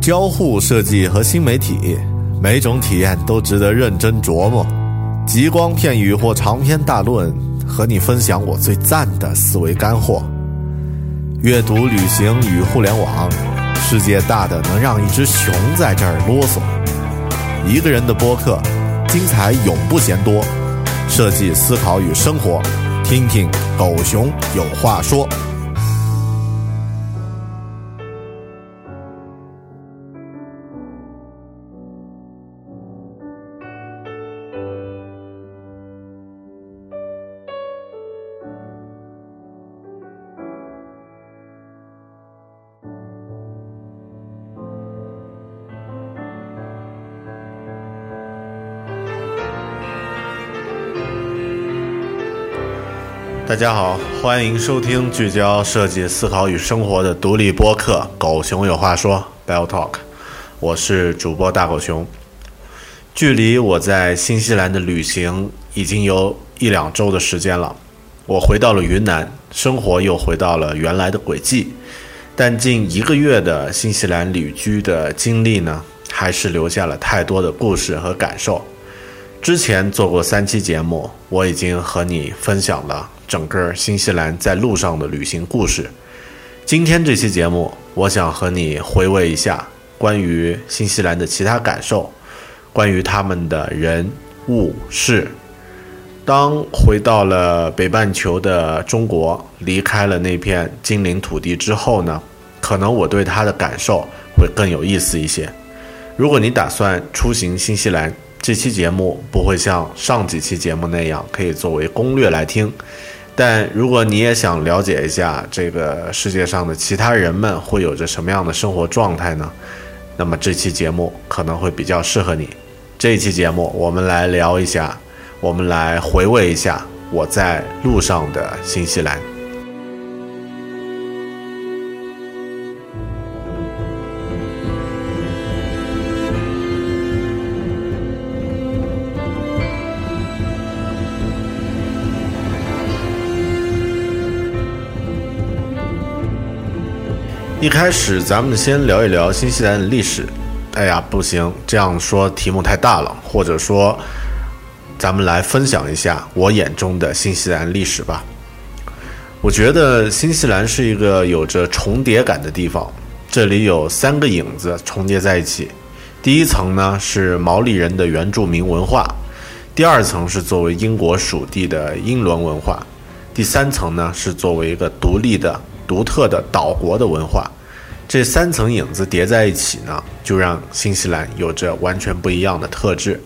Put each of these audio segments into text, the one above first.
交互设计和新媒体，每种体验都值得认真琢磨。极光片语或长篇大论，和你分享我最赞的思维干货。阅读、旅行与互联网，世界大的能让一只熊在这儿啰嗦。一个人的播客，精彩永不嫌多。设计、思考与生活，听听狗熊有话说。大家好，欢迎收听聚焦设计思考与生活的独立播客《狗熊有话说》（Bell Talk）。我是主播大狗熊。距离我在新西兰的旅行已经有一两周的时间了，我回到了云南，生活又回到了原来的轨迹。但近一个月的新西兰旅居的经历呢，还是留下了太多的故事和感受。之前做过三期节目，我已经和你分享了。整个新西兰在路上的旅行故事。今天这期节目，我想和你回味一下关于新西兰的其他感受，关于他们的人物事。当回到了北半球的中国，离开了那片精灵土地之后呢，可能我对它的感受会更有意思一些。如果你打算出行新西兰，这期节目不会像上几期节目那样可以作为攻略来听。但如果你也想了解一下这个世界上的其他人们会有着什么样的生活状态呢？那么这期节目可能会比较适合你。这一期节目，我们来聊一下，我们来回味一下我在路上的新西兰。一开始，咱们先聊一聊新西兰的历史。哎呀，不行，这样说题目太大了。或者说，咱们来分享一下我眼中的新西兰历史吧。我觉得新西兰是一个有着重叠感的地方，这里有三个影子重叠在一起。第一层呢是毛利人的原住民文化，第二层是作为英国属地的英伦文化，第三层呢是作为一个独立的。独特的岛国的文化，这三层影子叠在一起呢，就让新西兰有着完全不一样的特质。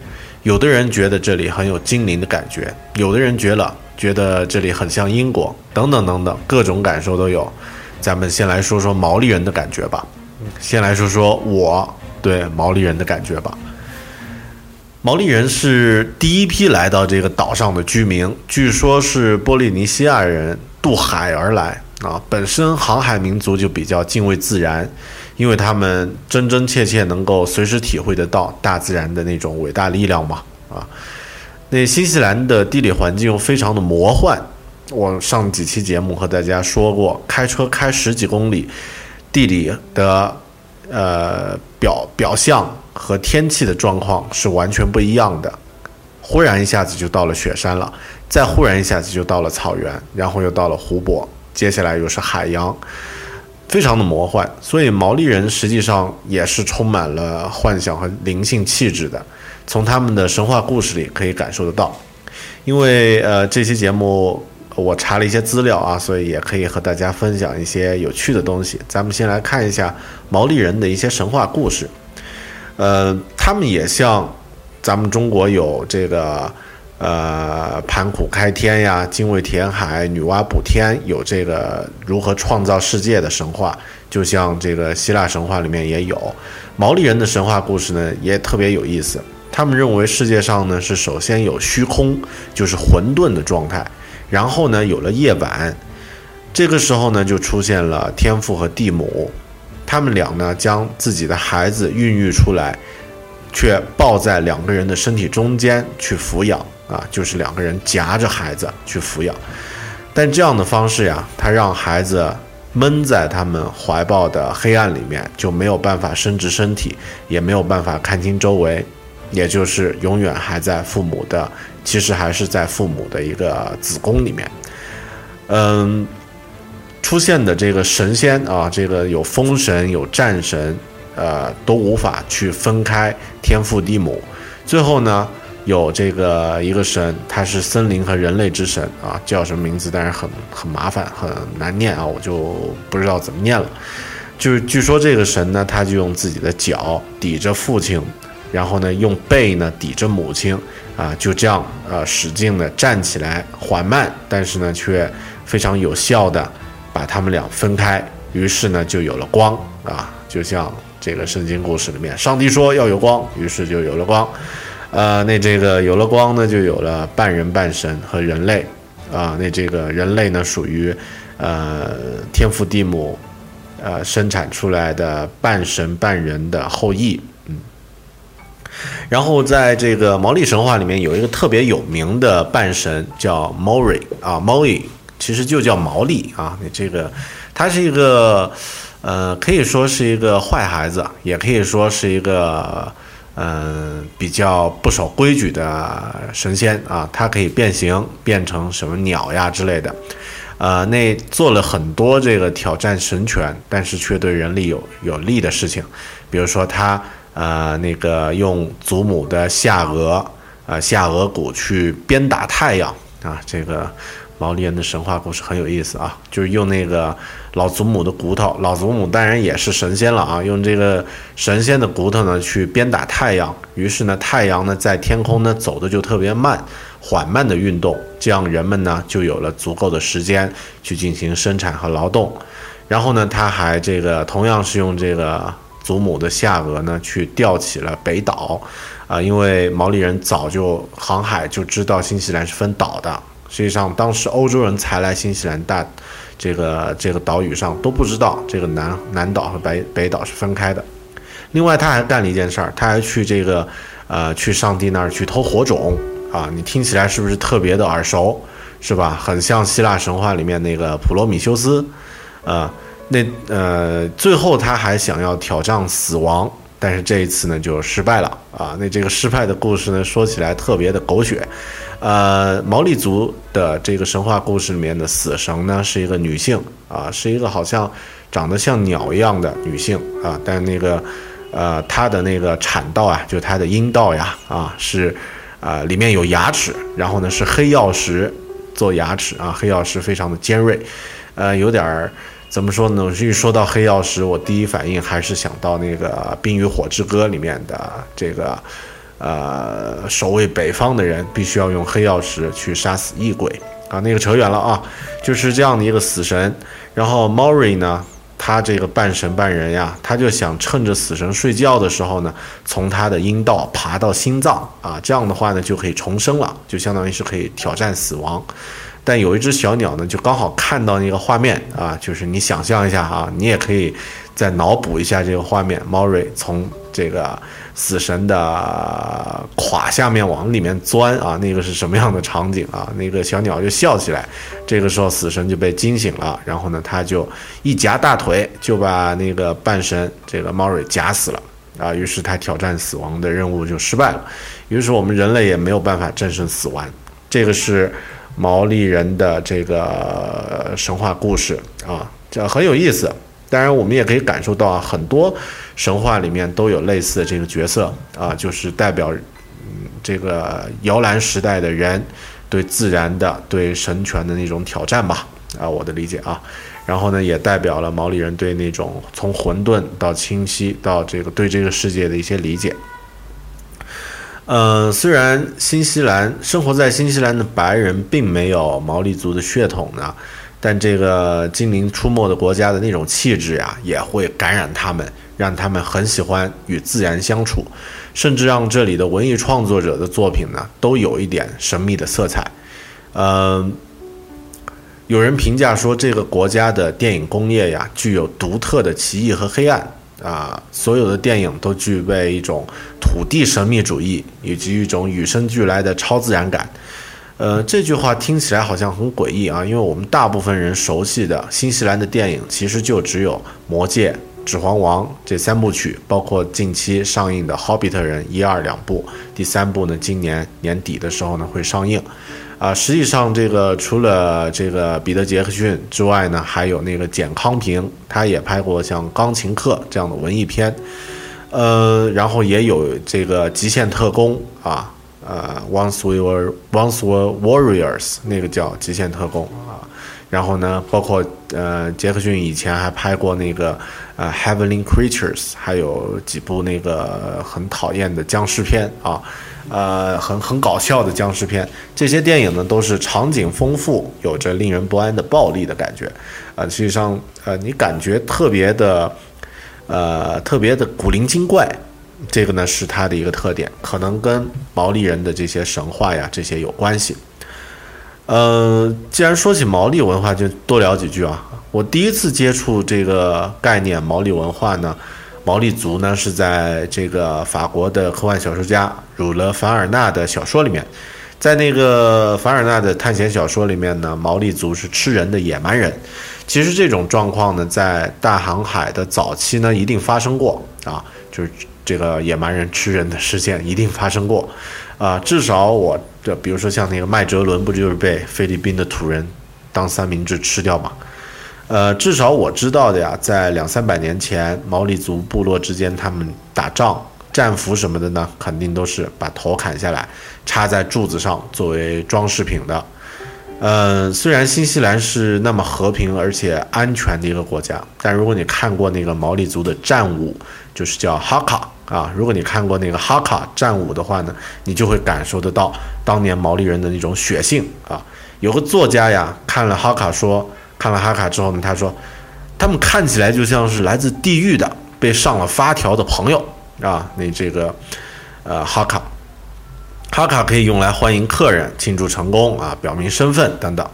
有的人觉得这里很有精灵的感觉，有的人觉得觉得这里很像英国，等等等等，各种感受都有。咱们先来说说毛利人的感觉吧。先来说说我对毛利人的感觉吧。毛利人是第一批来到这个岛上的居民，据说是波利尼西亚人渡海而来。啊，本身航海民族就比较敬畏自然，因为他们真真切切能够随时体会得到大自然的那种伟大力量嘛。啊，那新西兰的地理环境又非常的魔幻，我上几期节目和大家说过，开车开十几公里，地理的呃表表象和天气的状况是完全不一样的，忽然一下子就到了雪山了，再忽然一下子就到了草原，然后又到了湖泊。接下来又是海洋，非常的魔幻，所以毛利人实际上也是充满了幻想和灵性气质的。从他们的神话故事里可以感受得到。因为呃这期节目我查了一些资料啊，所以也可以和大家分享一些有趣的东西。咱们先来看一下毛利人的一些神话故事。呃，他们也像咱们中国有这个。呃盘古开天呀、精卫填海、女娲补天，有这个如何创造世界的神话。就像这个希腊神话里面也有，毛利人的神话故事呢也特别有意思。他们认为世界上呢是首先有虚空，就是混沌的状态，然后呢有了夜晚，这个时候呢就出现了天父和地母，他们俩呢将自己的孩子孕育出来，却抱在两个人的身体中间去抚养啊，就是两个人夹着孩子去抚养，但这样的方式呀，他让孩子。闷在他们怀抱的黑暗里面，就没有办法伸直身体，也没有办法看清周围，也就是永远还在父母的，其实还是在父母的一个子宫里面。嗯，出现的这个神仙啊，这个有风神，有战神，呃，都无法去分开天父地母。最后呢？有这个一个神，他是森林和人类之神啊，叫什么名字？但是很很麻烦，很难念啊，我就不知道怎么念了。就是据说这个神呢，他就用自己的脚抵着父亲，然后呢用背呢抵着母亲啊，就这样呃使劲的站起来，缓慢，但是呢却非常有效的把他们俩分开，于是呢就有了光啊，就像这个圣经故事里面，上帝说要有光，于是就有了光。呃，那这个有了光呢，就有了半人半神和人类，啊，那这个人类呢，属于，呃，天父地母，呃，生产出来的半神半人的后裔，嗯。然后在这个毛利神话里面，有一个特别有名的半神叫 Mori 啊，Mori 其实就叫毛利啊，你这个，他是一个，呃，可以说是一个坏孩子，也可以说是一个。嗯，比较不守规矩的神仙啊，它可以变形，变成什么鸟呀之类的，呃，那做了很多这个挑战神权，但是却对人类有有利的事情，比如说他呃那个用祖母的下颚，呃下颚骨去鞭打太阳啊，这个。毛利人的神话故事很有意思啊，就是用那个老祖母的骨头，老祖母当然也是神仙了啊，用这个神仙的骨头呢去鞭打太阳，于是呢太阳呢在天空呢走的就特别慢，缓慢的运动，这样人们呢就有了足够的时间去进行生产和劳动。然后呢他还这个同样是用这个祖母的下颚呢去吊起了北岛，啊，因为毛利人早就航海就知道新西兰是分岛的。实际上，当时欧洲人才来新西兰大，这个这个岛屿上都不知道这个南南岛和北北岛是分开的。另外，他还干了一件事儿，他还去这个，呃，去上帝那儿去偷火种啊！你听起来是不是特别的耳熟？是吧？很像希腊神话里面那个普罗米修斯，呃，那呃，最后他还想要挑战死亡，但是这一次呢就失败了啊！那这个失败的故事呢，说起来特别的狗血。呃，毛利族的这个神话故事里面的死神呢，是一个女性啊，是一个好像长得像鸟一样的女性啊，但那个呃，她的那个产道啊，就她的阴道呀啊，是啊，里面有牙齿，然后呢是黑曜石做牙齿啊，黑曜石非常的尖锐，呃，有点儿怎么说呢？一说到黑曜石，我第一反应还是想到那个《冰与火之歌》里面的这个。呃，守卫北方的人必须要用黑曜石去杀死异鬼啊！那个扯远了啊，就是这样的一个死神。然后 Mori 呢，他这个半神半人呀，他就想趁着死神睡觉的时候呢，从他的阴道爬到心脏啊，这样的话呢就可以重生了，就相当于是可以挑战死亡。但有一只小鸟呢，就刚好看到那个画面啊，就是你想象一下啊，你也可以再脑补一下这个画面，Mori 从这个。死神的胯下面往里面钻啊，那个是什么样的场景啊？那个小鸟就笑起来，这个时候死神就被惊醒了，然后呢，他就一夹大腿就把那个半神这个猫瑞夹死了啊。于是他挑战死亡的任务就失败了，于是我们人类也没有办法战胜死亡。这个是毛利人的这个神话故事啊，这很有意思。当然，我们也可以感受到啊，很多神话里面都有类似的这个角色啊，就是代表嗯这个摇篮时代的人对自然的、对神权的那种挑战吧啊，我的理解啊。然后呢，也代表了毛利人对那种从混沌到清晰到这个对这个世界的一些理解。呃，虽然新西兰生活在新西兰的白人并没有毛利族的血统呢，但这个精灵出没的国家的那种气质呀，也会感染他们，让他们很喜欢与自然相处，甚至让这里的文艺创作者的作品呢，都有一点神秘的色彩。嗯，有人评价说，这个国家的电影工业呀，具有独特的奇异和黑暗。啊，所有的电影都具备一种土地神秘主义，以及一种与生俱来的超自然感。呃，这句话听起来好像很诡异啊，因为我们大部分人熟悉的新西兰的电影，其实就只有《魔戒》《指环王》这三部曲，包括近期上映的《霍比特人》一二两部，第三部呢，今年年底的时候呢会上映。啊，实际上这个除了这个彼得·杰克逊之外呢，还有那个简·康平，他也拍过像《钢琴课》这样的文艺片，呃，然后也有这个《极限特工》啊，呃，《Once We Were Once Were Warriors》那个叫《极限特工》啊，然后呢，包括呃，杰克逊以前还拍过那个呃《Heavenly Creatures》，还有几部那个很讨厌的僵尸片啊。呃，很很搞笑的僵尸片，这些电影呢都是场景丰富，有着令人不安的暴力的感觉，啊，实际上，呃，你感觉特别的，呃，特别的古灵精怪，这个呢是它的一个特点，可能跟毛利人的这些神话呀这些有关系。呃，既然说起毛利文化，就多聊几句啊。我第一次接触这个概念毛利文化呢。毛利族呢是在这个法国的科幻小说家儒勒·凡尔纳的小说里面，在那个凡尔纳的探险小说里面呢，毛利族是吃人的野蛮人。其实这种状况呢，在大航海的早期呢，一定发生过啊，就是这个野蛮人吃人的事件一定发生过啊。至少我这，比如说像那个麦哲伦，不就是被菲律宾的土人当三明治吃掉吗？呃，至少我知道的呀，在两三百年前，毛利族部落之间，他们打仗、战俘什么的呢，肯定都是把头砍下来，插在柱子上作为装饰品的。嗯，虽然新西兰是那么和平而且安全的一个国家，但如果你看过那个毛利族的战舞，就是叫哈卡啊，如果你看过那个哈卡战舞的话呢，你就会感受得到当年毛利人的那种血性啊。有个作家呀，看了哈卡说。看了哈卡之后呢，他说，他们看起来就像是来自地狱的被上了发条的朋友啊。那这个，呃，哈卡，哈卡可以用来欢迎客人、庆祝成功啊、表明身份等等。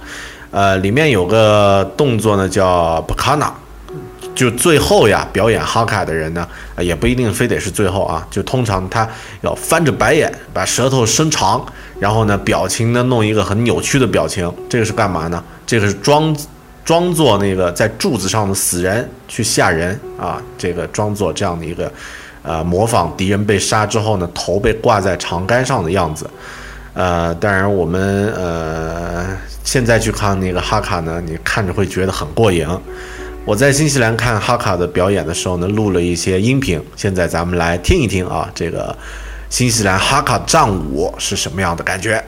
呃，里面有个动作呢，叫布卡纳，就最后呀，表演哈卡的人呢，也不一定非得是最后啊，就通常他要翻着白眼，把舌头伸长，然后呢，表情呢弄一个很扭曲的表情，这个是干嘛呢？这个是装。装作那个在柱子上的死人去吓人啊，这个装作这样的一个，呃，模仿敌人被杀之后呢，头被挂在长杆上的样子，呃，当然我们呃现在去看那个哈卡呢，你看着会觉得很过瘾。我在新西兰看哈卡的表演的时候呢，录了一些音频，现在咱们来听一听啊，这个新西兰哈卡战舞是什么样的感觉。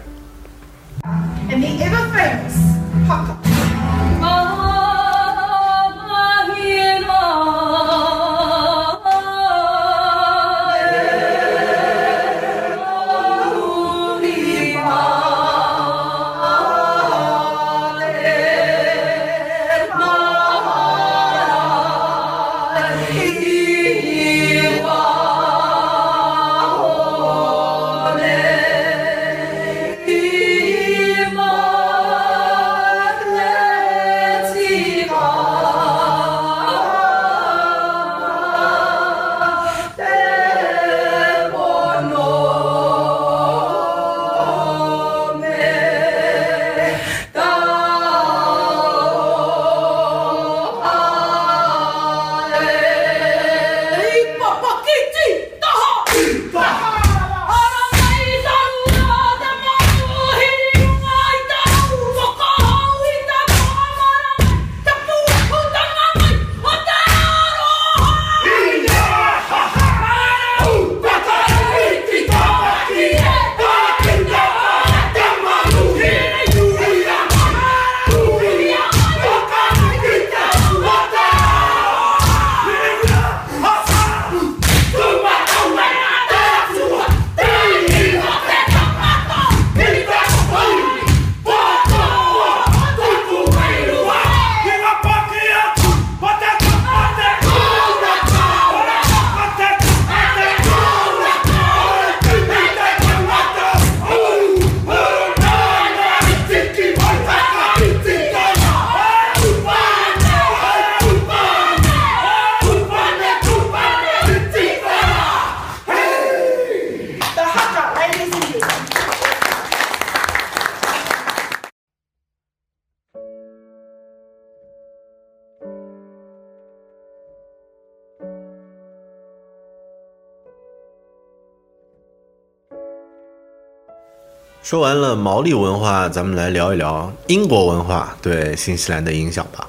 说完了毛利文化，咱们来聊一聊英国文化对新西兰的影响吧。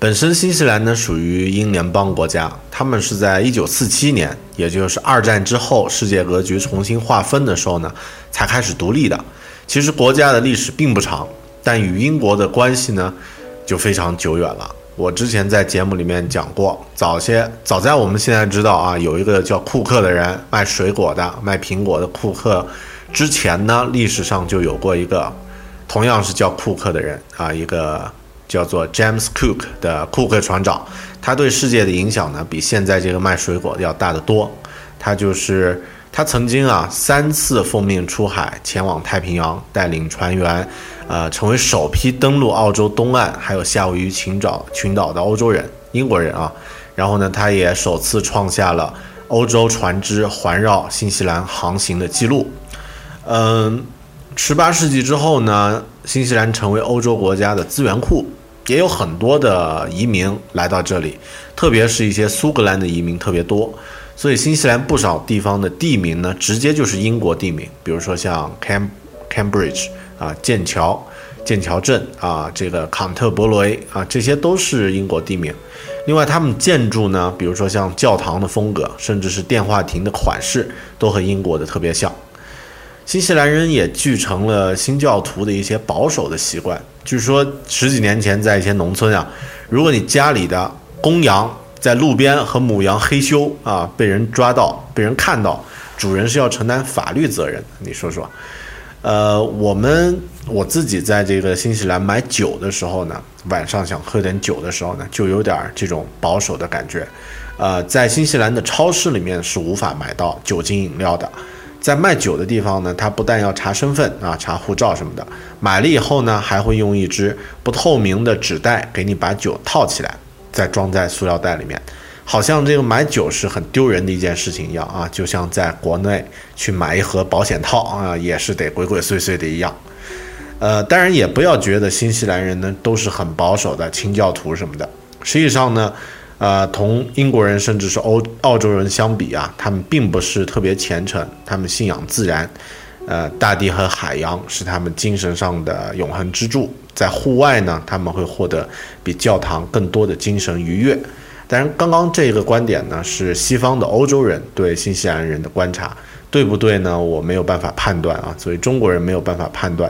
本身新西兰呢属于英联邦国家，他们是在一九四七年，也就是二战之后世界格局重新划分的时候呢，才开始独立的。其实国家的历史并不长，但与英国的关系呢就非常久远了。我之前在节目里面讲过，早些早在我们现在知道啊，有一个叫库克的人卖水果的，卖苹果的库克，之前呢历史上就有过一个同样是叫库克的人啊，一个。叫做 James Cook 的库克船长，他对世界的影响呢，比现在这个卖水果的要大得多。他就是他曾经啊三次奉命出海前往太平洋，带领船员，呃，成为首批登陆澳洲东岸还有夏威夷群岛群岛的欧洲人，英国人啊。然后呢，他也首次创下了欧洲船只环绕新西兰航行的记录。嗯，十八世纪之后呢，新西兰成为欧洲国家的资源库。也有很多的移民来到这里，特别是一些苏格兰的移民特别多，所以新西兰不少地方的地名呢，直接就是英国地名，比如说像 Cam Cambridge 啊，剑桥、剑桥镇啊，这个坎特伯雷啊，这些都是英国地名。另外，他们建筑呢，比如说像教堂的风格，甚至是电话亭的款式，都和英国的特别像。新西兰人也继承了新教徒的一些保守的习惯。据说十几年前，在一些农村啊，如果你家里的公羊在路边和母羊嘿咻啊，被人抓到、被人看到，主人是要承担法律责任的。你说说，呃，我们我自己在这个新西兰买酒的时候呢，晚上想喝点酒的时候呢，就有点这种保守的感觉。呃，在新西兰的超市里面是无法买到酒精饮料的。在卖酒的地方呢，他不但要查身份啊，查护照什么的，买了以后呢，还会用一只不透明的纸袋给你把酒套起来，再装在塑料袋里面，好像这个买酒是很丢人的一件事情一样啊，就像在国内去买一盒保险套啊，也是得鬼鬼祟祟的一样。呃，当然也不要觉得新西兰人呢都是很保守的清教徒什么的，实际上呢。呃，同英国人甚至是欧澳洲人相比啊，他们并不是特别虔诚，他们信仰自然，呃，大地和海洋是他们精神上的永恒支柱。在户外呢，他们会获得比教堂更多的精神愉悦。当然，刚刚这个观点呢，是西方的欧洲人对新西兰人的观察，对不对呢？我没有办法判断啊，所以中国人没有办法判断。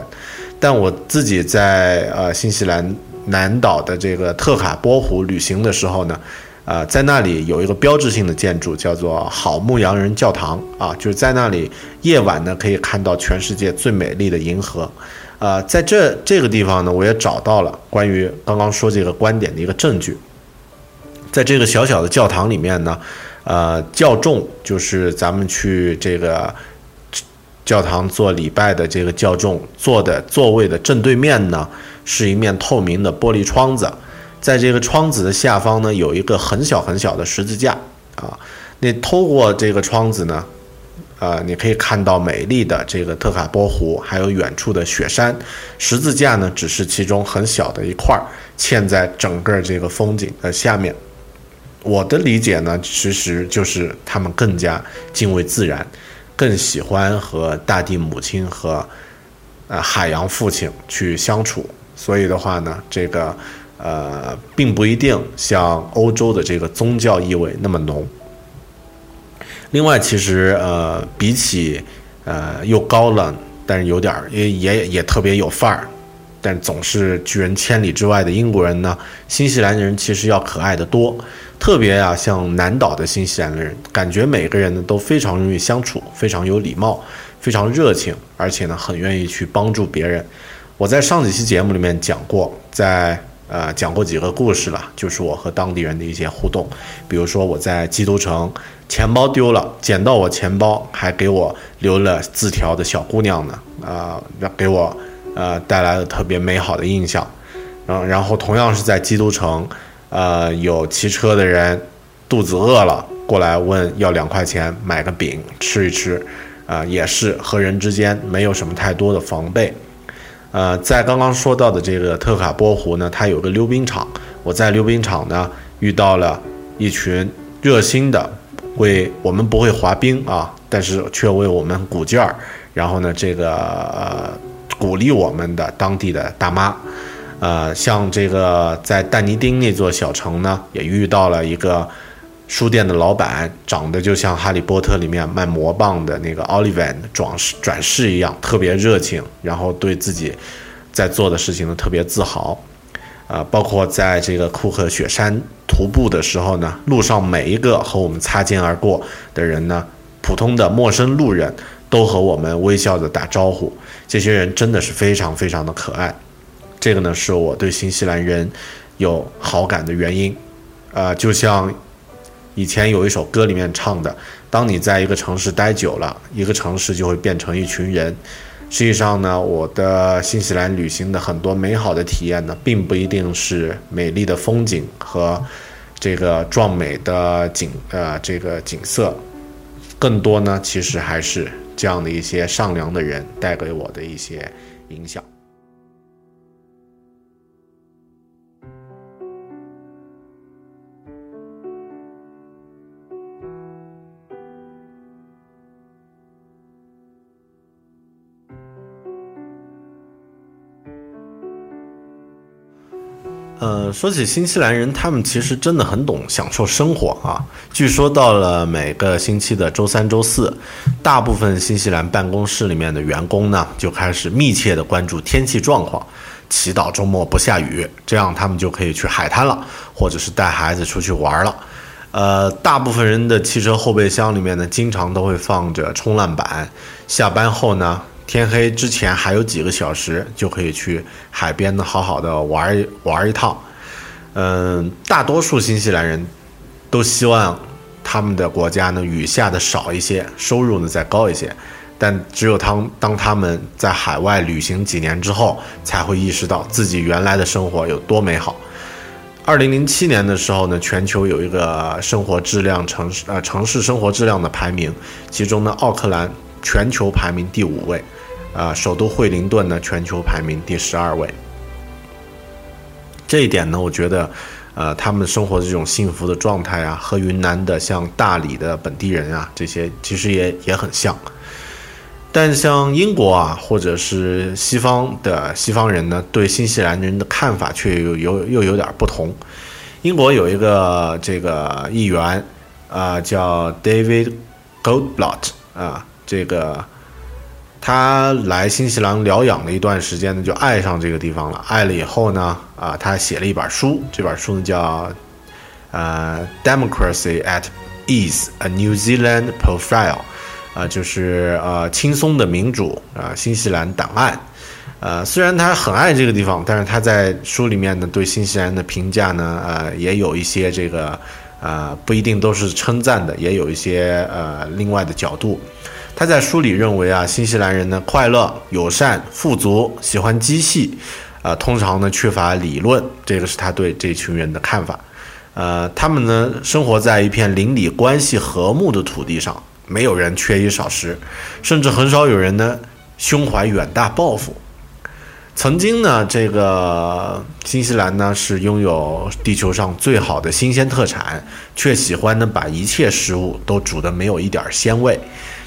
但我自己在呃新西兰。南岛的这个特卡波湖旅行的时候呢，呃，在那里有一个标志性的建筑，叫做好牧羊人教堂啊，就是在那里夜晚呢可以看到全世界最美丽的银河，呃，在这这个地方呢，我也找到了关于刚刚说这个观点的一个证据，在这个小小的教堂里面呢，呃，教众就是咱们去这个教堂做礼拜的这个教众坐的座位的正对面呢。是一面透明的玻璃窗子，在这个窗子的下方呢，有一个很小很小的十字架啊。那透过这个窗子呢，呃，你可以看到美丽的这个特卡波湖，还有远处的雪山。十字架呢，只是其中很小的一块，嵌在整个这个风景的下面。我的理解呢，其实就是他们更加敬畏自然，更喜欢和大地母亲和呃海洋父亲去相处。所以的话呢，这个呃，并不一定像欧洲的这个宗教意味那么浓。另外，其实呃，比起呃又高冷，但是有点儿也也也特别有范儿，但总是拒人千里之外的英国人呢，新西兰人其实要可爱的多。特别啊，像南岛的新西兰人，感觉每个人呢都非常容易相处，非常有礼貌，非常热情，而且呢很愿意去帮助别人。我在上几期节目里面讲过，在呃讲过几个故事了，就是我和当地人的一些互动。比如说我在基督城，钱包丢了，捡到我钱包还给我留了字条的小姑娘呢，啊，让给我呃带来了特别美好的印象。然然后同样是在基督城，呃，有骑车的人肚子饿了，过来问要两块钱买个饼吃一吃，啊，也是和人之间没有什么太多的防备。呃，在刚刚说到的这个特卡波湖呢，它有个溜冰场。我在溜冰场呢遇到了一群热心的，为我们不会滑冰啊，但是却为我们鼓劲儿，然后呢，这个呃鼓励我们的当地的大妈，呃，像这个在但尼丁那座小城呢，也遇到了一个书店的老板，长得就像《哈利波特》里面卖魔棒的那个奥利文转世转世一样，特别热情，然后对自己在做的事情呢特别自豪。啊，包括在这个库克雪山徒步的时候呢，路上每一个和我们擦肩而过的人呢，普通的陌生路人，都和我们微笑着打招呼。这些人真的是非常非常的可爱。这个呢，是我对新西兰人有好感的原因。呃，就像以前有一首歌里面唱的：“当你在一个城市待久了，一个城市就会变成一群人。”实际上呢，我的新西兰旅行的很多美好的体验呢，并不一定是美丽的风景和这个壮美的景呃这个景色，更多呢，其实还是这样的一些善良的人带给我的一些影响。说起新西兰人，他们其实真的很懂享受生活啊。据说到了每个星期的周三、周四，大部分新西兰办公室里面的员工呢，就开始密切的关注天气状况，祈祷周末不下雨，这样他们就可以去海滩了，或者是带孩子出去玩了。呃，大部分人的汽车后备箱里面呢，经常都会放着冲浪板，下班后呢。天黑之前还有几个小时，就可以去海边呢，好好的玩玩一趟。嗯，大多数新西兰人都希望他们的国家呢雨下的少一些，收入呢再高一些。但只有当当他们在海外旅行几年之后，才会意识到自己原来的生活有多美好。二零零七年的时候呢，全球有一个生活质量城市呃城市生活质量的排名，其中呢奥克兰全球排名第五位。啊，首都惠灵顿呢，全球排名第十二位。这一点呢，我觉得，呃，他们生活的这种幸福的状态啊，和云南的像大理的本地人啊，这些其实也也很像。但像英国啊，或者是西方的西方人呢，对新西兰人的看法却又有又有点不同。英国有一个这个议员啊，叫 David Goldblatt 啊，这个。他来新西兰疗养了一段时间呢，就爱上这个地方了。爱了以后呢，啊，他写了一本书，这本书呢叫呃《Democracy at Ease: A New Zealand Profile》，啊，就是呃轻松的民主啊，新西兰档案。呃，虽然他很爱这个地方，但是他在书里面呢，对新西兰的评价呢，呃，也有一些这个呃不一定都是称赞的，也有一些呃另外的角度。他在书里认为啊，新西兰人呢快乐、友善、富足，喜欢机器，啊，通常呢缺乏理论，这个是他对这群人的看法。呃，他们呢生活在一片邻里关系和睦的土地上，没有人缺衣少食，甚至很少有人呢胸怀远大抱负。曾经呢，这个新西兰呢是拥有地球上最好的新鲜特产，却喜欢呢把一切食物都煮得没有一点鲜味。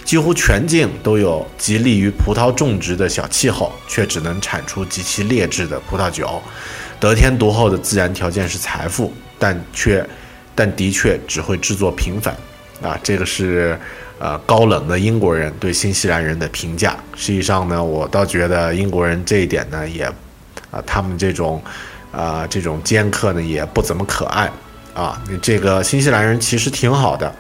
几乎全境都有极利于葡萄种植的小气候，却只能产出极其劣质的葡萄酒。得天独厚的自然条件是财富，但却，但的确只会制作平凡。啊，这个是，呃，高冷的英国人对新西兰人的评价。实际上呢，我倒觉得英国人这一点呢，也，啊，他们这种，啊，这种尖刻呢，也不怎么可爱。啊，这个新西兰人其实挺好的。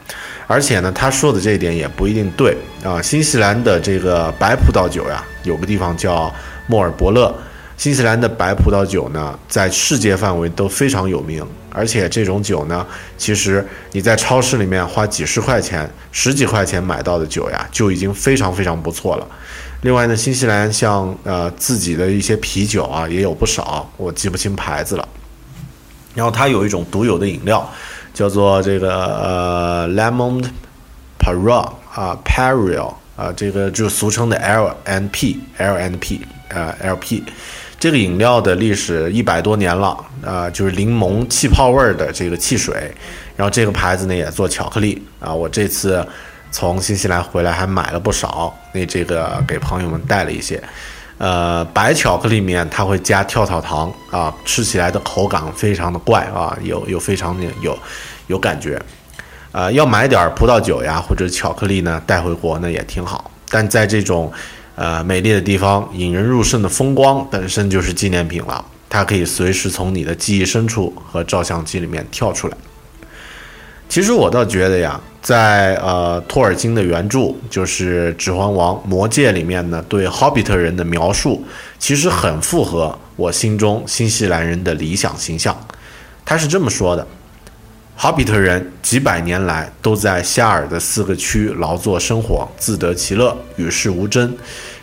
而且呢，他说的这一点也不一定对啊。新西兰的这个白葡萄酒呀，有个地方叫莫尔伯勒。新西兰的白葡萄酒呢，在世界范围都非常有名。而且这种酒呢，其实你在超市里面花几十块钱、十几块钱买到的酒呀，就已经非常非常不错了。另外呢，新西兰像呃自己的一些啤酒啊，也有不少，我记不清牌子了。然后它有一种独有的饮料。叫做这个呃，lemon p a r a 啊 p a r i l 啊，这个就俗称的 L N P L N P 啊 L P，这个饮料的历史一百多年了啊，就是柠檬气泡味儿的这个汽水。然后这个牌子呢也做巧克力啊，我这次从新西兰回来还买了不少，那这个给朋友们带了一些。呃，白巧克力里面它会加跳跳糖啊，吃起来的口感非常的怪啊，有有非常的有有感觉。呃，要买点葡萄酒呀或者巧克力呢带回国呢也挺好。但在这种呃美丽的地方，引人入胜的风光本身就是纪念品了，它可以随时从你的记忆深处和照相机里面跳出来。其实我倒觉得呀，在呃托尔金的原著就是《指环王》《魔戒》里面呢，对霍比特人的描述其实很符合我心中新西兰人的理想形象。他是这么说的：霍比特人几百年来都在夏尔的四个区劳作生活，自得其乐，与世无争。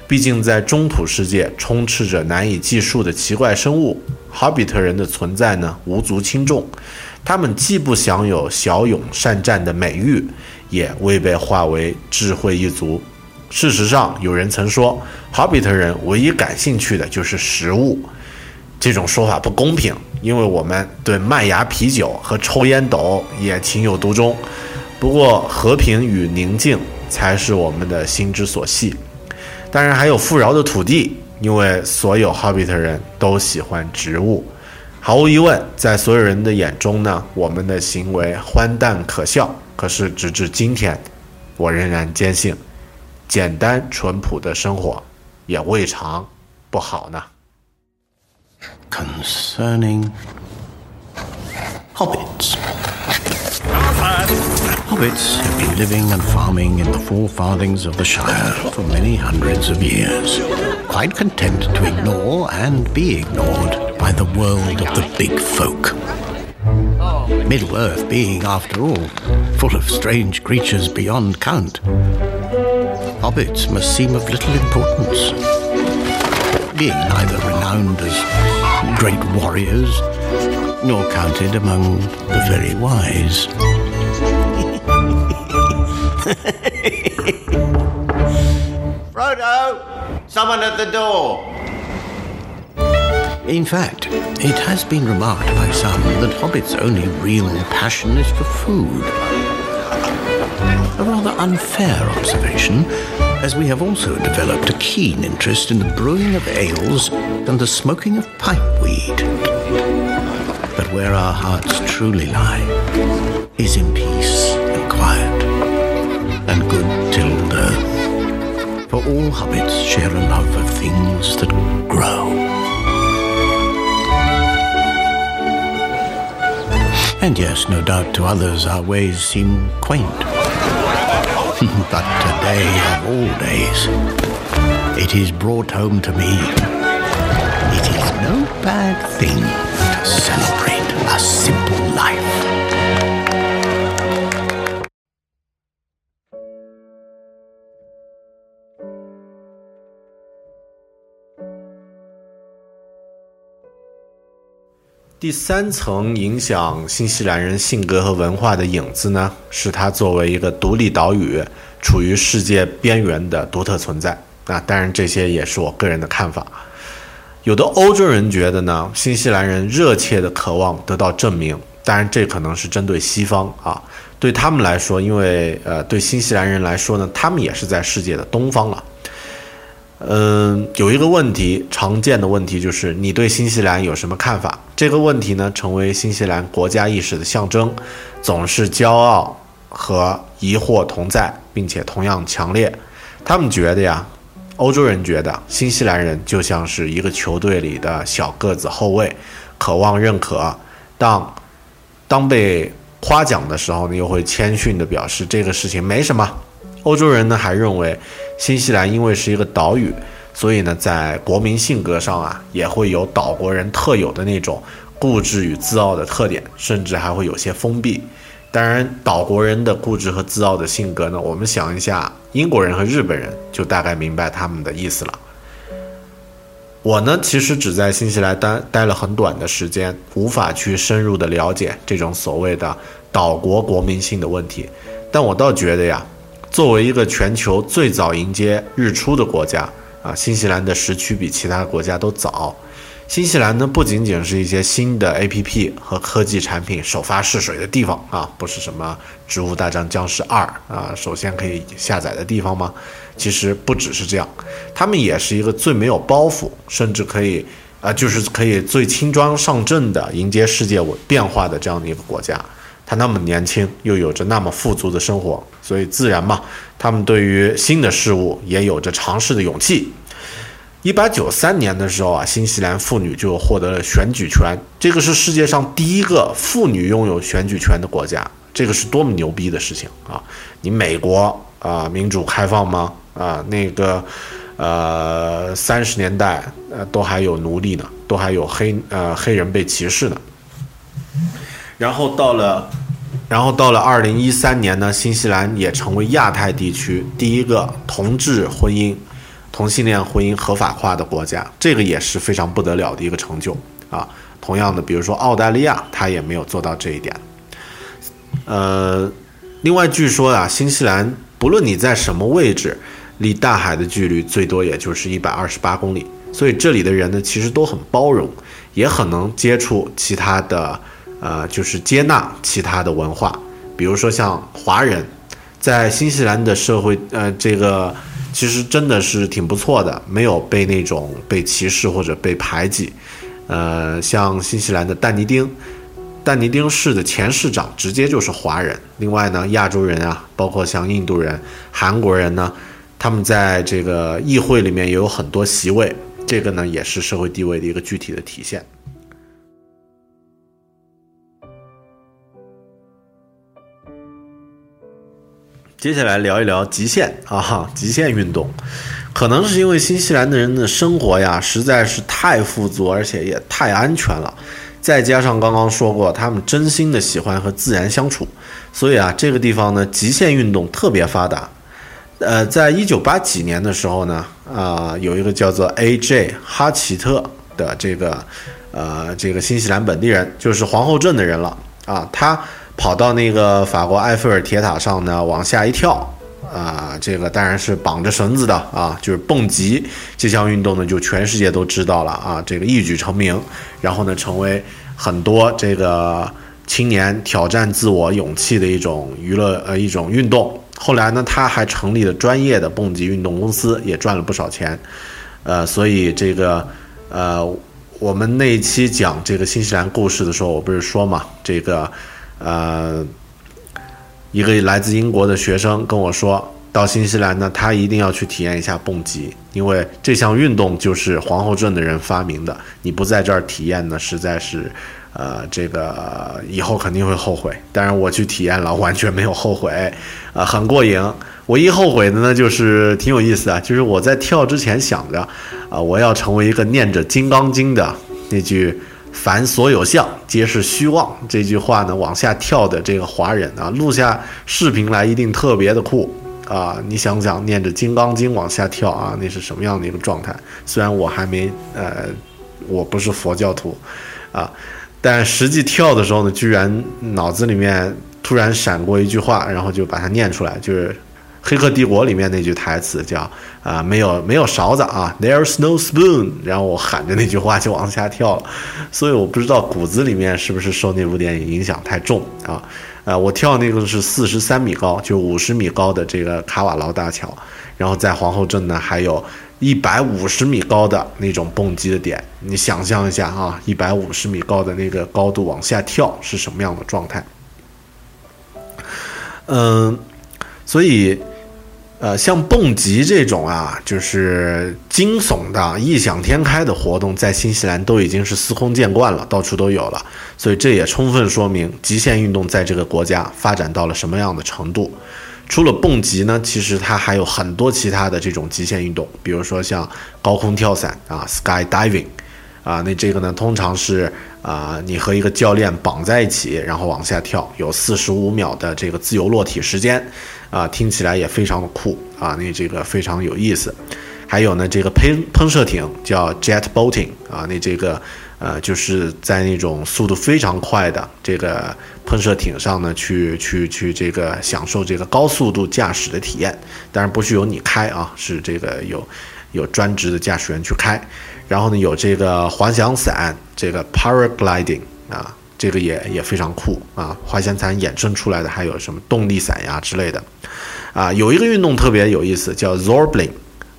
毕竟在中土世界充斥着难以计数的奇怪生物，霍比特人的存在呢无足轻重。他们既不享有骁勇善战的美誉，也未被划为智慧一族。事实上，有人曾说，哈比特人唯一感兴趣的就是食物。这种说法不公平，因为我们对麦芽啤酒和抽烟斗也情有独钟。不过，和平与宁静才是我们的心之所系。当然，还有富饶的土地，因为所有哈比特人都喜欢植物。毫无疑问，在所有人的眼中呢，我们的行为荒诞可笑。可是直至今天，我仍然坚信，简单淳朴的生活也未尝不好呢。Concerning hobbits. Hobbits have been living and farming in the four farthings of the Shire for many hundreds of years, quite content to ignore and be ignored by the world of the big folk. Middle Earth being, after all, full of strange creatures beyond count. Hobbits must seem of little importance, being neither renowned as great warriors nor counted among the very wise. Frodo! Someone at the door! In fact, it has been remarked by some that Hobbit's only real passion is for food. A rather unfair observation, as we have also developed a keen interest in the brewing of ales and the smoking of pipeweed. But where our hearts truly lie is in peace and quiet and good tilled earth. For all hobbits share a love of things that grow. And yes, no doubt to others our ways seem quaint. but today of all days, it is brought home to me. It is no bad thing to celebrate a simple life. 第三层影响新西兰人性格和文化的影子呢，是它作为一个独立岛屿，处于世界边缘的独特存在。啊，当然这些也是我个人的看法。有的欧洲人觉得呢，新西兰人热切的渴望得到证明，当然这可能是针对西方啊。对他们来说，因为呃，对新西兰人来说呢，他们也是在世界的东方了。嗯，有一个问题，常见的问题就是你对新西兰有什么看法？这个问题呢，成为新西兰国家意识的象征，总是骄傲和疑惑同在，并且同样强烈。他们觉得呀，欧洲人觉得新西兰人就像是一个球队里的小个子后卫，渴望认可。当当被夸奖的时候呢，又会谦逊地表示这个事情没什么。欧洲人呢还认为，新西兰因为是一个岛屿，所以呢在国民性格上啊也会有岛国人特有的那种固执与自傲的特点，甚至还会有些封闭。当然，岛国人的固执和自傲的性格呢，我们想一下，英国人和日本人就大概明白他们的意思了。我呢，其实只在新西兰待待了很短的时间，无法去深入的了解这种所谓的岛国国民性的问题。但我倒觉得呀，作为一个全球最早迎接日出的国家啊，新西兰的时区比其他国家都早。新西兰呢，不仅仅是一些新的 APP 和科技产品首发试水的地方啊，不是什么《植物大战僵尸二》啊，首先可以下载的地方吗？其实不只是这样，他们也是一个最没有包袱，甚至可以啊，就是可以最轻装上阵的迎接世界变化的这样的一个国家。他那么年轻，又有着那么富足的生活，所以自然嘛，他们对于新的事物也有着尝试的勇气。一八九三年的时候啊，新西兰妇女就获得了选举权，这个是世界上第一个妇女拥有选举权的国家，这个是多么牛逼的事情啊！你美国啊，民主开放吗？啊，那个，呃，三十年代呃都还有奴隶呢，都还有黑呃黑人被歧视呢。然后到了，然后到了二零一三年呢，新西兰也成为亚太地区第一个同志婚姻。同性恋婚姻合法化的国家，这个也是非常不得了的一个成就啊。同样的，比如说澳大利亚，它也没有做到这一点。呃，另外据说啊，新西兰不论你在什么位置，离大海的距离最多也就是一百二十八公里，所以这里的人呢，其实都很包容，也很能接触其他的，呃，就是接纳其他的文化。比如说像华人，在新西兰的社会，呃，这个。其实真的是挺不错的，没有被那种被歧视或者被排挤。呃，像新西兰的但尼丁，但尼丁市的前市长直接就是华人。另外呢，亚洲人啊，包括像印度人、韩国人呢，他们在这个议会里面也有很多席位，这个呢也是社会地位的一个具体的体现。接下来聊一聊极限啊，极限运动，可能是因为新西兰的人的生活呀实在是太富足，而且也太安全了，再加上刚刚说过，他们真心的喜欢和自然相处，所以啊，这个地方呢极限运动特别发达。呃，在一九八几年的时候呢，啊，有一个叫做 A.J. 哈奇特的这个呃这个新西兰本地人，就是皇后镇的人了啊，他。跑到那个法国埃菲尔铁塔上呢，往下一跳，啊，这个当然是绑着绳子的啊，就是蹦极这项运动呢，就全世界都知道了啊，这个一举成名，然后呢，成为很多这个青年挑战自我勇气的一种娱乐呃一种运动。后来呢，他还成立了专业的蹦极运动公司，也赚了不少钱，呃，所以这个呃，我们那一期讲这个新西兰故事的时候，我不是说嘛，这个。呃，一个来自英国的学生跟我说，到新西兰呢，他一定要去体验一下蹦极，因为这项运动就是皇后镇的人发明的。你不在这儿体验呢，实在是，呃，这个以后肯定会后悔。当然，我去体验了，完全没有后悔，啊，很过瘾。唯一后悔的呢，就是挺有意思啊，就是我在跳之前想着，啊，我要成为一个念着《金刚经》的那句。凡所有相，皆是虚妄。这句话呢，往下跳的这个华人啊，录下视频来一定特别的酷啊！你想想，念着《金刚经》往下跳啊，那是什么样的一个状态？虽然我还没呃，我不是佛教徒啊，但实际跳的时候呢，居然脑子里面突然闪过一句话，然后就把它念出来，就是。《黑客帝国》里面那句台词叫啊，没有没有勺子啊，There's no spoon。然后我喊着那句话就往下跳了，所以我不知道骨子里面是不是受那部电影影响太重啊？呃，我跳那个是四十三米高，就五十米高的这个卡瓦劳大桥，然后在皇后镇呢，还有一百五十米高的那种蹦极的点，你想象一下啊，一百五十米高的那个高度往下跳是什么样的状态？嗯，所以。呃，像蹦极这种啊，就是惊悚的、异想天开的活动，在新西兰都已经是司空见惯了，到处都有了。所以这也充分说明极限运动在这个国家发展到了什么样的程度。除了蹦极呢，其实它还有很多其他的这种极限运动，比如说像高空跳伞啊，sky diving，啊，那这个呢，通常是啊，你和一个教练绑在一起，然后往下跳，有四十五秒的这个自由落体时间。啊，听起来也非常的酷啊，那这个非常有意思。还有呢，这个喷喷射艇叫 jet boating 啊，那这个呃，就是在那种速度非常快的这个喷射艇上呢，去去去这个享受这个高速度驾驶的体验。当然不是由你开啊，是这个有有专职的驾驶员去开。然后呢，有这个滑翔伞，这个 paragliding 啊，这个也也非常酷啊。滑翔伞衍生出来的还有什么动力伞呀之类的，啊，有一个运动特别有意思，叫 zorbling。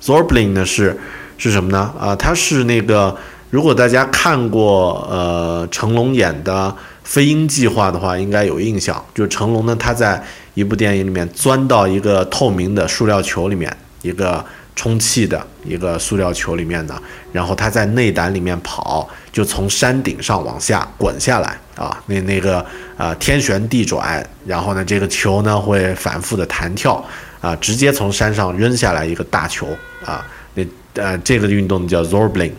zorbling 呢是是什么呢？啊，它是那个如果大家看过呃成龙演的《飞鹰计划》的话，应该有印象。就成龙呢，他在一部电影里面钻到一个透明的塑料球里面，一个充气的一个塑料球里面的，然后它在内胆里面跑，就从山顶上往下滚下来啊，那那个呃天旋地转，然后呢这个球呢会反复的弹跳啊，直接从山上扔下来一个大球啊，那呃这个运动叫 zorbling。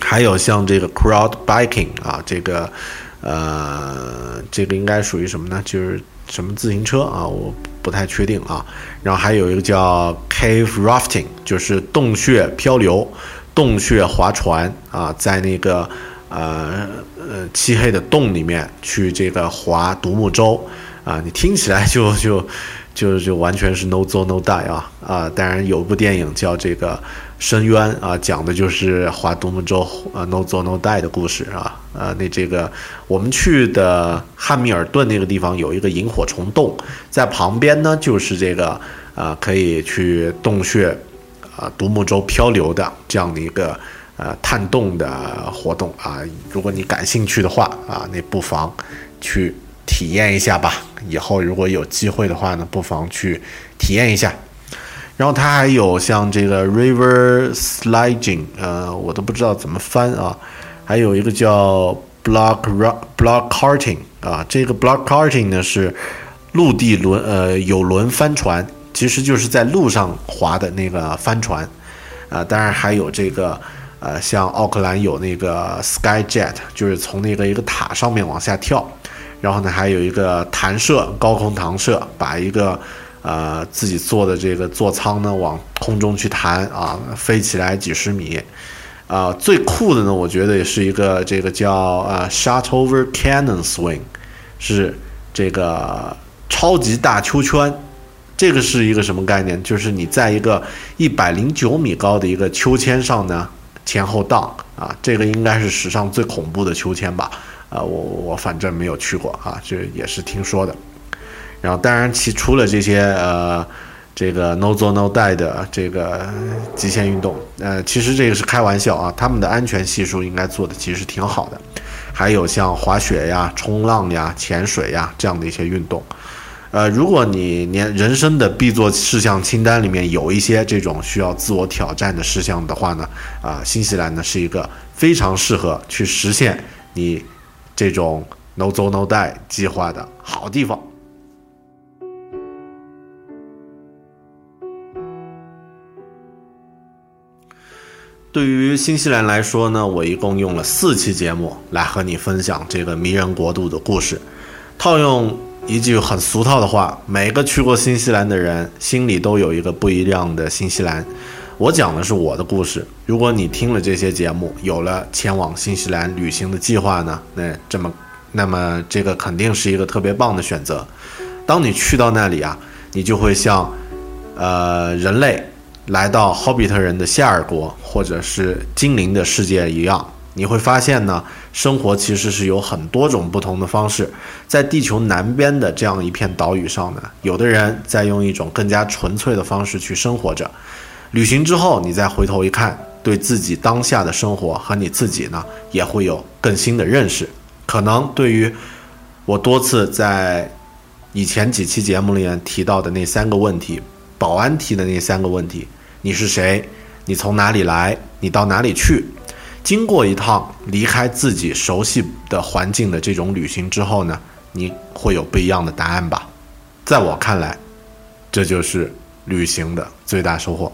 还有像这个 crowd biking 啊，这个呃这个应该属于什么呢？就是什么自行车啊，我不太确定啊。然后还有一个叫 cave rafting，就是洞穴漂流、洞穴划船啊，在那个呃呃漆黑的洞里面去这个划独木舟啊，你听起来就就就就完全是 no zuo no die 啊啊！当然有部电影叫这个深渊啊，讲的就是划独木舟呃 no 做 no die 的故事啊啊！那这个我们去的汉密尔顿那个地方有一个萤火虫洞，在旁边呢就是这个啊可以去洞穴啊独木舟漂流的这样的一个呃探洞的活动啊，如果你感兴趣的话啊，那不妨去体验一下吧。以后如果有机会的话呢，不妨去体验一下。然后它还有像这个 river sliding，呃，我都不知道怎么翻啊。还有一个叫 block block karting 啊，这个 block karting 呢是陆地轮呃有轮帆船，其实就是在路上划的那个帆船啊。当然还有这个呃，像奥克兰有那个 sky jet，就是从那个一个塔上面往下跳。然后呢，还有一个弹射高空弹射，把一个呃自己做的这个座舱呢往空中去弹啊，飞起来几十米。啊，最酷的呢，我觉得也是一个这个叫呃 shot over cannon swing，是这个超级大秋圈。这个是一个什么概念？就是你在一个一百零九米高的一个秋千上呢前后荡啊，这个应该是史上最恐怖的秋千吧。啊，我我反正没有去过啊，这也是听说的。然后，当然其除了这些呃，这个 no 做 no die 的这个极限运动，呃，其实这个是开玩笑啊，他们的安全系数应该做的其实挺好的。还有像滑雪呀、冲浪呀、潜水呀这样的一些运动。呃，如果你连人生的必做事项清单里面有一些这种需要自我挑战的事项的话呢，啊，新西兰呢是一个非常适合去实现你。这种 no z o no die 计划的好地方。对于新西兰来说呢，我一共用了四期节目来和你分享这个迷人国度的故事。套用一句很俗套的话，每个去过新西兰的人心里都有一个不一样的新西兰。我讲的是我的故事。如果你听了这些节目，有了前往新西兰旅行的计划呢，那这么，那么这个肯定是一个特别棒的选择。当你去到那里啊，你就会像，呃，人类来到霍比特人的夏尔国，或者是精灵的世界一样，你会发现呢，生活其实是有很多种不同的方式。在地球南边的这样一片岛屿上呢，有的人在用一种更加纯粹的方式去生活着。旅行之后，你再回头一看，对自己当下的生活和你自己呢，也会有更新的认识。可能对于我多次在以前几期节目里面提到的那三个问题，保安提的那三个问题：你是谁？你从哪里来？你到哪里去？经过一趟离开自己熟悉的环境的这种旅行之后呢，你会有不一样的答案吧？在我看来，这就是旅行的最大收获。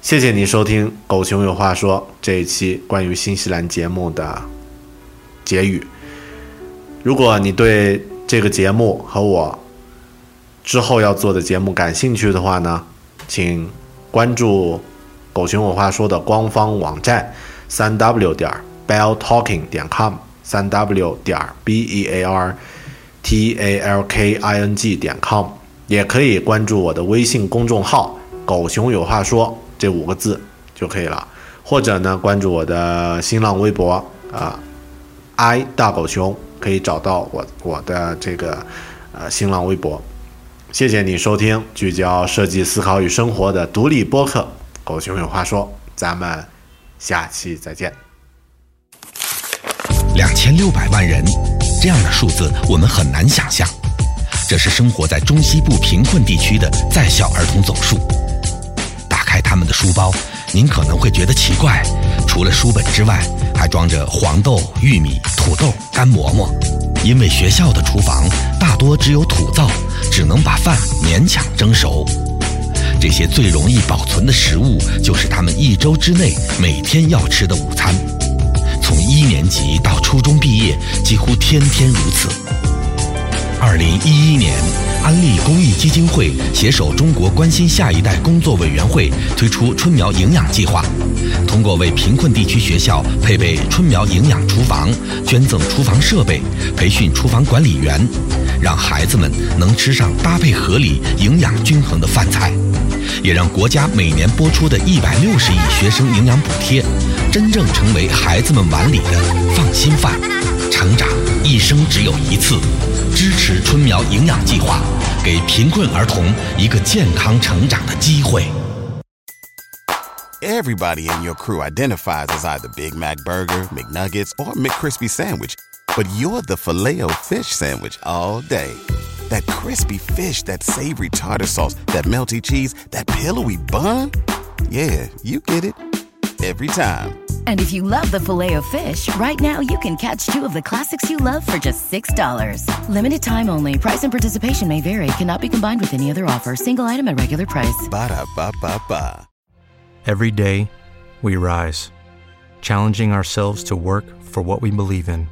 谢谢你收听《狗熊有话说》这一期关于新西兰节目的结语。如果你对这个节目和我之后要做的节目感兴趣的话呢，请关注《狗熊有话说》的官方网站三 w 点 belltalking 点 com，三 w 点 b e a r t a l k i n g 点 com，也可以关注我的微信公众号。狗熊有话说”这五个字就可以了，或者呢，关注我的新浪微博啊，i 大狗熊，可以找到我我的这个呃新浪微博。谢谢你收听聚焦设计思考与生活的独立播客《狗熊有话说》，咱们下期再见。两千六百万人，这样的数字我们很难想象。这是生活在中西部贫困地区的在校儿童总数。打开他们的书包，您可能会觉得奇怪，除了书本之外，还装着黄豆、玉米、土豆、干馍馍。因为学校的厨房大多只有土灶，只能把饭勉强蒸熟。这些最容易保存的食物，就是他们一周之内每天要吃的午餐。从一年级到初中毕业，几乎天天如此。二零一一年，安利公益基金会携手中国关心下一代工作委员会推出春苗营养计划，通过为贫困地区学校配备春苗营养厨房、捐赠厨房设备、培训厨房管理员，让孩子们能吃上搭配合理、营养均衡的饭菜。也让国家每年拨出的一百六十亿学生营养补贴，真正成为孩子们碗里的放心饭。成长一生只有一次，支持春苗营养计划，给贫困儿童一个健康成长的机会。Everybody in your crew identifies as either Big Mac Burger, McNuggets, or McCrispy Sandwich, but you're the filet fish Sandwich all day. That crispy fish, that savory tartar sauce, that melty cheese, that pillowy bun. Yeah, you get it. Every time. And if you love the filet of fish, right now you can catch two of the classics you love for just $6. Limited time only. Price and participation may vary. Cannot be combined with any other offer. Single item at regular price. Ba da ba ba ba. Every day, we rise, challenging ourselves to work for what we believe in.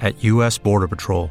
At U.S. Border Patrol,